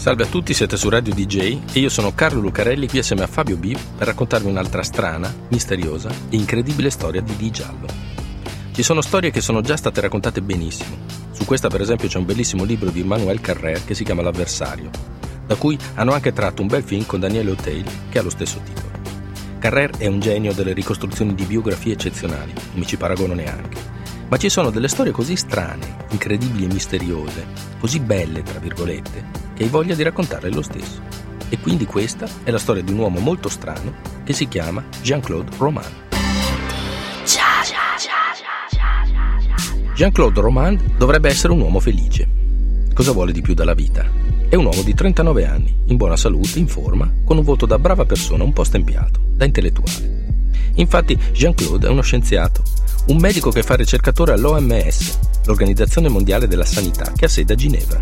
Salve a tutti, siete su Radio DJ e io sono Carlo Lucarelli qui assieme a Fabio B per raccontarvi un'altra strana, misteriosa e incredibile storia di Di Giallo. Ci sono storie che sono già state raccontate benissimo. Su questa per esempio c'è un bellissimo libro di Emmanuel Carrère che si chiama L'avversario, da cui hanno anche tratto un bel film con Daniele O'Teil che ha lo stesso titolo. Carrère è un genio delle ricostruzioni di biografie eccezionali, non mi ci paragono neanche. Ma ci sono delle storie così strane, incredibili e misteriose, così belle, tra virgolette, che hai voglia di raccontarle lo stesso. E quindi questa è la storia di un uomo molto strano che si chiama Jean-Claude Roman. Jean-Claude Roman dovrebbe essere un uomo felice. Cosa vuole di più dalla vita? È un uomo di 39 anni, in buona salute, in forma, con un volto da brava persona un po' stempiato, da intellettuale. Infatti Jean-Claude è uno scienziato, un medico che fa ricercatore all'OMS, l'Organizzazione Mondiale della Sanità, che ha sede a Ginevra.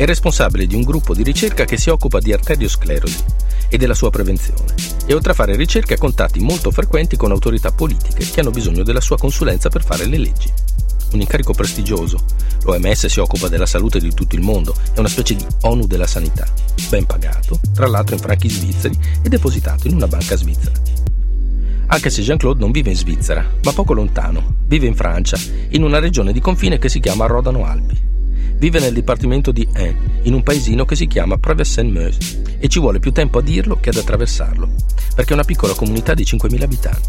È responsabile di un gruppo di ricerca che si occupa di arteriosclerosi e della sua prevenzione, e oltre a fare ricerche ha contatti molto frequenti con autorità politiche che hanno bisogno della sua consulenza per fare le leggi un incarico prestigioso. L'OMS si occupa della salute di tutto il mondo, è una specie di ONU della sanità, ben pagato, tra l'altro in franchi svizzeri e depositato in una banca svizzera. Anche se Jean-Claude non vive in Svizzera, ma poco lontano, vive in Francia, in una regione di confine che si chiama Rodano Alpi. Vive nel dipartimento di Ain, in un paesino che si chiama Preves-Saint-Meuse, e ci vuole più tempo a dirlo che ad attraversarlo, perché è una piccola comunità di 5.000 abitanti.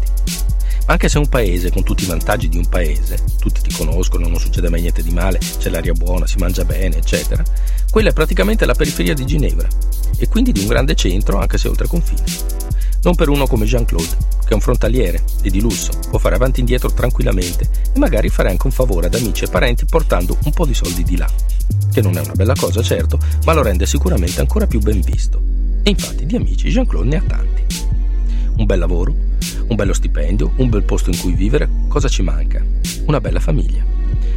Anche se è un paese con tutti i vantaggi di un paese, tutti ti conoscono, non succede mai niente di male, c'è l'aria buona, si mangia bene, eccetera, quella è praticamente la periferia di Ginevra e quindi di un grande centro anche se oltre confine. Non per uno come Jean-Claude, è un frontaliere e di lusso, può fare avanti e indietro tranquillamente e magari fare anche un favore ad amici e parenti portando un po' di soldi di là, che non è una bella cosa certo, ma lo rende sicuramente ancora più ben visto. E infatti di amici Jean-Claude ne ha tanti. Un bel lavoro, un bello stipendio, un bel posto in cui vivere, cosa ci manca? Una bella famiglia.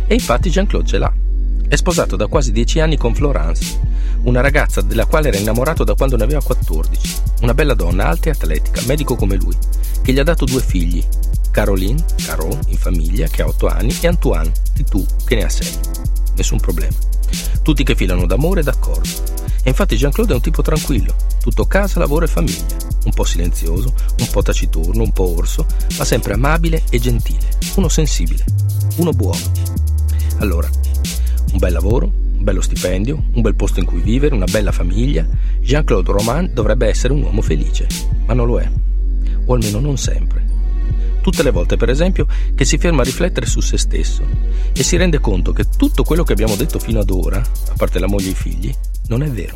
E infatti Jean-Claude ce l'ha. È sposato da quasi dieci anni con Florence, una ragazza della quale era innamorato da quando ne aveva 14. Una bella donna, alta e atletica, medico come lui, che gli ha dato due figli, Caroline, Caro, in famiglia, che ha 8 anni, e Antoine, di tu, che ne ha 6. Nessun problema. Tutti che filano d'amore e d'accordo. E infatti Jean-Claude è un tipo tranquillo, tutto casa, lavoro e famiglia un po' silenzioso, un po' taciturno, un po' orso, ma sempre amabile e gentile, uno sensibile, uno buono. Allora, un bel lavoro, un bello stipendio, un bel posto in cui vivere, una bella famiglia. Jean-Claude Roman dovrebbe essere un uomo felice, ma non lo è, o almeno non sempre. Tutte le volte, per esempio, che si ferma a riflettere su se stesso e si rende conto che tutto quello che abbiamo detto fino ad ora, a parte la moglie e i figli, non è vero.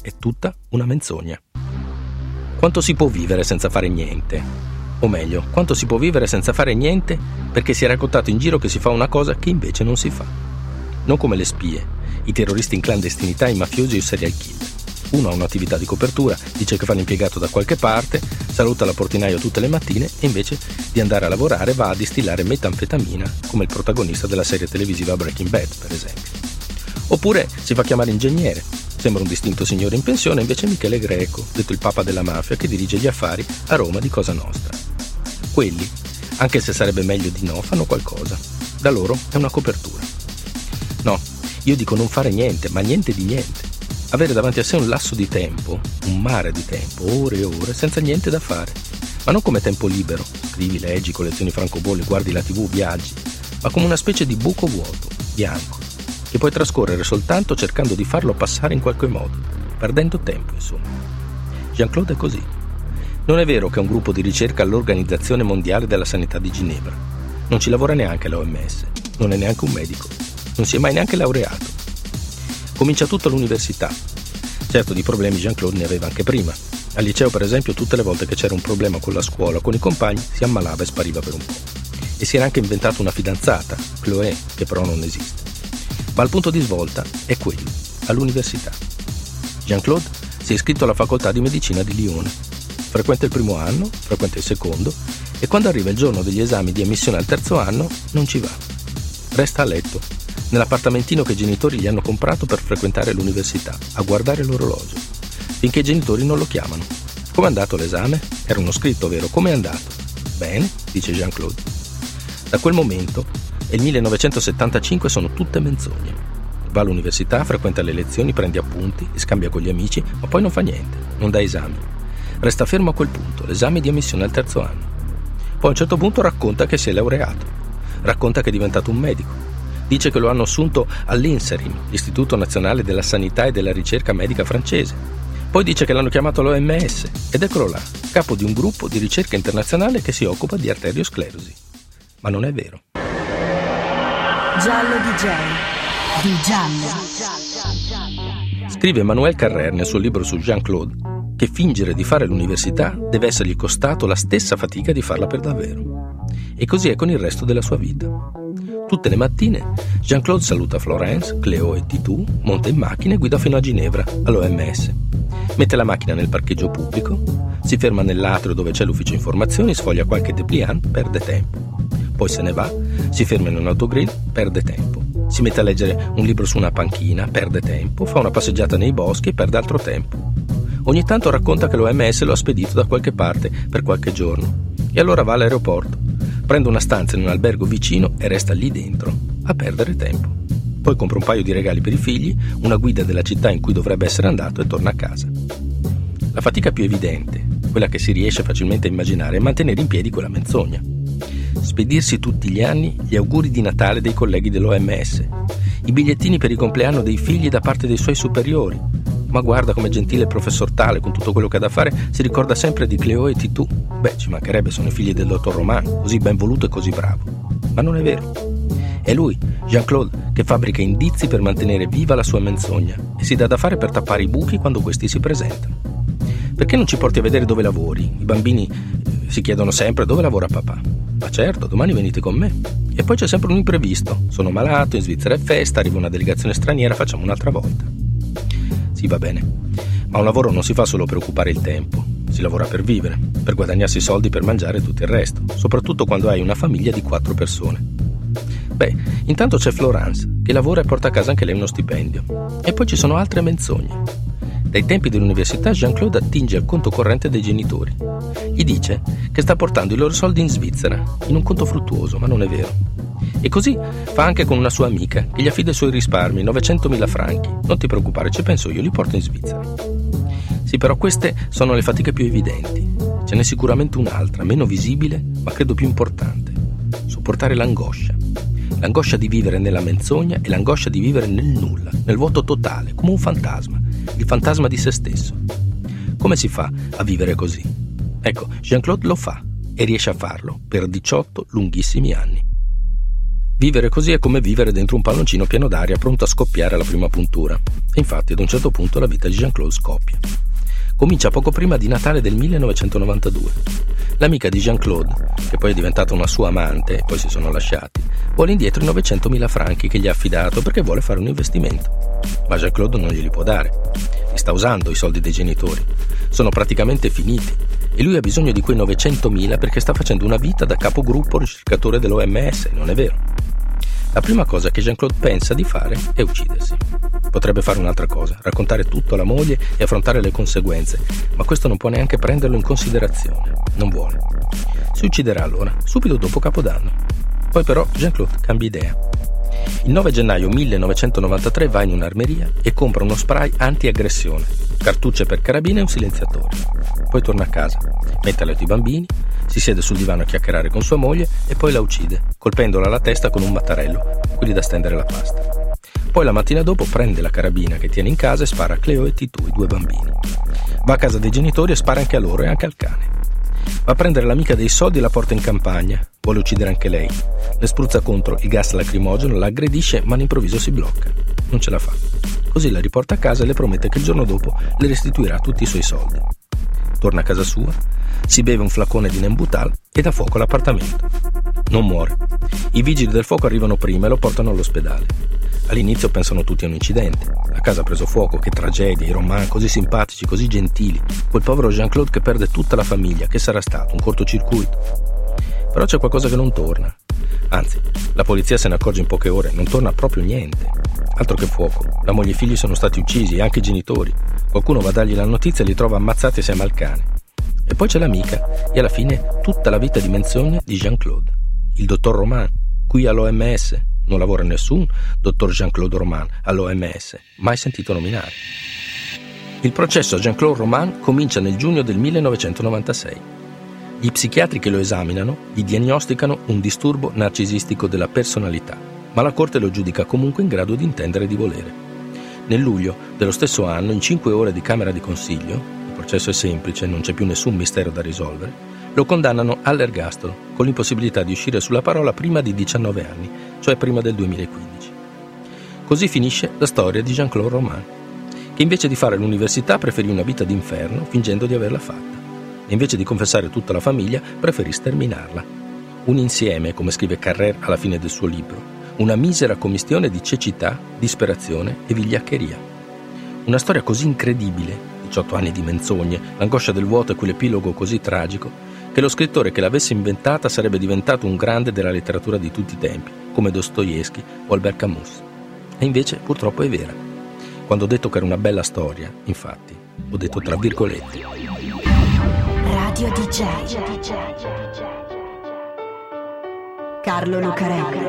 È tutta una menzogna. Quanto si può vivere senza fare niente? O meglio, quanto si può vivere senza fare niente perché si è raccontato in giro che si fa una cosa che invece non si fa. Non come le spie, i terroristi in clandestinità, i mafiosi o i serial killer. Uno ha un'attività di copertura, dice che fa l'impiegato da qualche parte, saluta la portinaio tutte le mattine e invece di andare a lavorare va a distillare metanfetamina, come il protagonista della serie televisiva Breaking Bad, per esempio. Oppure si fa chiamare ingegnere, Sembra un distinto signore in pensione, invece Michele Greco, detto il papa della mafia, che dirige gli affari a Roma di Cosa Nostra. Quelli, anche se sarebbe meglio di no, fanno qualcosa. Da loro è una copertura. Io dico non fare niente, ma niente di niente. Avere davanti a sé un lasso di tempo, un mare di tempo, ore e ore, senza niente da fare. Ma non come tempo libero, scrivi, leggi, collezioni francobolli, guardi la tv, viaggi, ma come una specie di buco vuoto, bianco, che puoi trascorrere soltanto cercando di farlo passare in qualche modo, perdendo tempo, insomma. Jean-Claude è così. Non è vero che è un gruppo di ricerca all'Organizzazione Mondiale della Sanità di Ginevra. Non ci lavora neanche l'OMS, non è neanche un medico, non si è mai neanche laureato. Comincia tutto all'università. Certo di problemi Jean-Claude ne aveva anche prima. Al liceo, per esempio, tutte le volte che c'era un problema con la scuola o con i compagni, si ammalava e spariva per un po'. E si era anche inventato una fidanzata, Chloé, che però non esiste. Ma il punto di svolta è quello, all'università. Jean-Claude si è iscritto alla facoltà di medicina di Lione. frequenta il primo anno, frequenta il secondo e quando arriva il giorno degli esami di ammissione al terzo anno non ci va. Resta a letto, nell'appartamentino che i genitori gli hanno comprato per frequentare l'università, a guardare l'orologio, finché i genitori non lo chiamano. Com'è andato l'esame? Era uno scritto, vero? Com'è andato? Bene, dice Jean-Claude. Da quel momento e il 1975 sono tutte menzogne. Va all'università, frequenta le lezioni, prende appunti, scambia con gli amici, ma poi non fa niente, non dà esami. Resta fermo a quel punto, l'esame di ammissione al terzo anno. Poi a un certo punto racconta che si è laureato, racconta che è diventato un medico, dice che lo hanno assunto all'INSERIM, l'Istituto Nazionale della Sanità e della Ricerca Medica francese. Poi dice che l'hanno chiamato l'OMS ed eccolo là, capo di un gruppo di ricerca internazionale che si occupa di arteriosclerosi. Ma non è vero. Giallo DJ. Di Giallo. Scrive Emmanuel Carrère nel suo libro su Jean-Claude che fingere di fare l'università deve essergli costato la stessa fatica di farla per davvero. E così è con il resto della sua vita. Tutte le mattine Jean-Claude saluta Florence, Cleo e Titù, monta in macchina e guida fino a Ginevra, all'OMS. Mette la macchina nel parcheggio pubblico, si ferma nell'atrio dove c'è l'ufficio informazioni, sfoglia qualche dépliant, perde tempo poi se ne va, si ferma in un autogrill, perde tempo. Si mette a leggere un libro su una panchina, perde tempo, fa una passeggiata nei boschi perde altro tempo. Ogni tanto racconta che l'OMS lo ha spedito da qualche parte per qualche giorno. E allora va all'aeroporto, prende una stanza in un albergo vicino e resta lì dentro, a perdere tempo. Poi compra un paio di regali per i figli, una guida della città in cui dovrebbe essere andato e torna a casa. La fatica più evidente, quella che si riesce facilmente a immaginare, è mantenere in piedi quella menzogna spedirsi tutti gli anni gli auguri di Natale dei colleghi dell'OMS, i bigliettini per il compleanno dei figli da parte dei suoi superiori. Ma guarda come gentile il professor Tale, con tutto quello che ha da fare, si ricorda sempre di Cleo e Titù. Beh, ci mancherebbe, sono i figli del dottor Roman, così ben voluto e così bravo. Ma non è vero. È lui, Jean-Claude, che fabbrica indizi per mantenere viva la sua menzogna e si dà da fare per tappare i buchi quando questi si presentano. Perché non ci porti a vedere dove lavori? I bambini eh, si chiedono sempre dove lavora papà. Ma certo, domani venite con me. E poi c'è sempre un imprevisto. Sono malato, in Svizzera è festa, arriva una delegazione straniera, facciamo un'altra volta. Sì, va bene. Ma un lavoro non si fa solo per occupare il tempo. Si lavora per vivere, per guadagnarsi soldi per mangiare e tutto il resto, soprattutto quando hai una famiglia di quattro persone. Beh, intanto c'è Florence, che lavora e porta a casa anche lei uno stipendio. E poi ci sono altre menzogne. Dai tempi dell'università Jean-Claude attinge al conto corrente dei genitori. Gli dice che sta portando i loro soldi in Svizzera, in un conto fruttuoso, ma non è vero. E così fa anche con una sua amica che gli affida i suoi risparmi, 900.000 franchi. Non ti preoccupare, ci penso io, li porto in Svizzera. Sì, però queste sono le fatiche più evidenti. Ce n'è sicuramente un'altra, meno visibile, ma credo più importante. Sopportare l'angoscia. L'angoscia di vivere nella menzogna e l'angoscia di vivere nel nulla, nel vuoto totale, come un fantasma il fantasma di se stesso. Come si fa a vivere così? Ecco, Jean-Claude lo fa e riesce a farlo per 18 lunghissimi anni. Vivere così è come vivere dentro un palloncino pieno d'aria pronto a scoppiare alla prima puntura. E infatti ad un certo punto la vita di Jean-Claude scoppia. Comincia poco prima di Natale del 1992. L'amica di Jean-Claude, che poi è diventata una sua amante e poi si sono lasciati, vuole indietro i 900.000 franchi che gli ha affidato perché vuole fare un investimento. Ma Jean-Claude non glieli può dare. Li sta usando i soldi dei genitori. Sono praticamente finiti e lui ha bisogno di quei 900.000 perché sta facendo una vita da capogruppo ricercatore dell'OMS, non è vero? La prima cosa che Jean-Claude pensa di fare è uccidersi. Potrebbe fare un'altra cosa, raccontare tutto alla moglie e affrontare le conseguenze, ma questo non può neanche prenderlo in considerazione. Non vuole. Si ucciderà allora, subito dopo Capodanno. Poi però Jean-Claude cambia idea. Il 9 gennaio 1993 va in un'armeria e compra uno spray anti-aggressione, cartucce per carabine e un silenziatore. Poi torna a casa, mette a letto i bambini si siede sul divano a chiacchierare con sua moglie e poi la uccide, colpendola alla testa con un mattarello, quelli da stendere la pasta. Poi la mattina dopo prende la carabina che tiene in casa e spara a Cleo e Titù, i due bambini. Va a casa dei genitori e spara anche a loro e anche al cane. Va a prendere l'amica dei soldi e la porta in campagna. Vuole uccidere anche lei. Le spruzza contro il gas lacrimogeno, la aggredisce, ma all'improvviso si blocca. Non ce la fa. Così la riporta a casa e le promette che il giorno dopo le restituirà tutti i suoi soldi. Torna a casa sua, si beve un flacone di Nembutal e dà fuoco all'appartamento. Non muore. I vigili del fuoco arrivano prima e lo portano all'ospedale. All'inizio pensano tutti a un incidente. La casa ha preso fuoco, che tragedia, i romani così simpatici, così gentili. Quel povero Jean-Claude che perde tutta la famiglia, che sarà stato? Un cortocircuito. Però c'è qualcosa che non torna. Anzi, la polizia se ne accorge in poche ore, non torna proprio niente. Altro che fuoco. La moglie e i figli sono stati uccisi, anche i genitori. Qualcuno va a dargli la notizia e li trova ammazzati assieme al cane. E poi c'è l'amica, e alla fine tutta la vita di menzogne di Jean-Claude. Il dottor Romain, qui all'OMS. Non lavora nessun dottor Jean-Claude Romain all'OMS, mai sentito nominare. Il processo a Jean-Claude Romain comincia nel giugno del 1996. Gli psichiatri che lo esaminano gli diagnosticano un disturbo narcisistico della personalità, ma la Corte lo giudica comunque in grado di intendere e di volere. Nel luglio dello stesso anno, in cinque ore di Camera di Consiglio, il processo è semplice, non c'è più nessun mistero da risolvere, lo condannano all'ergastolo, con l'impossibilità di uscire sulla parola prima di 19 anni, cioè prima del 2015. Così finisce la storia di Jean-Claude Roman, che invece di fare l'università preferì una vita d'inferno fingendo di averla fatta e invece di confessare tutta la famiglia preferì sterminarla. Un insieme, come scrive Carrer alla fine del suo libro, una misera commistione di cecità, disperazione e vigliaccheria. Una storia così incredibile, 18 anni di menzogne, l'angoscia del vuoto e quell'epilogo così tragico, che lo scrittore che l'avesse inventata sarebbe diventato un grande della letteratura di tutti i tempi, come Dostoevsky o Albert Camus. E invece purtroppo è vera. Quando ho detto che era una bella storia, infatti, ho detto tra virgolette. Radio DJ. Carlo Lucarelli.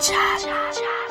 DJ.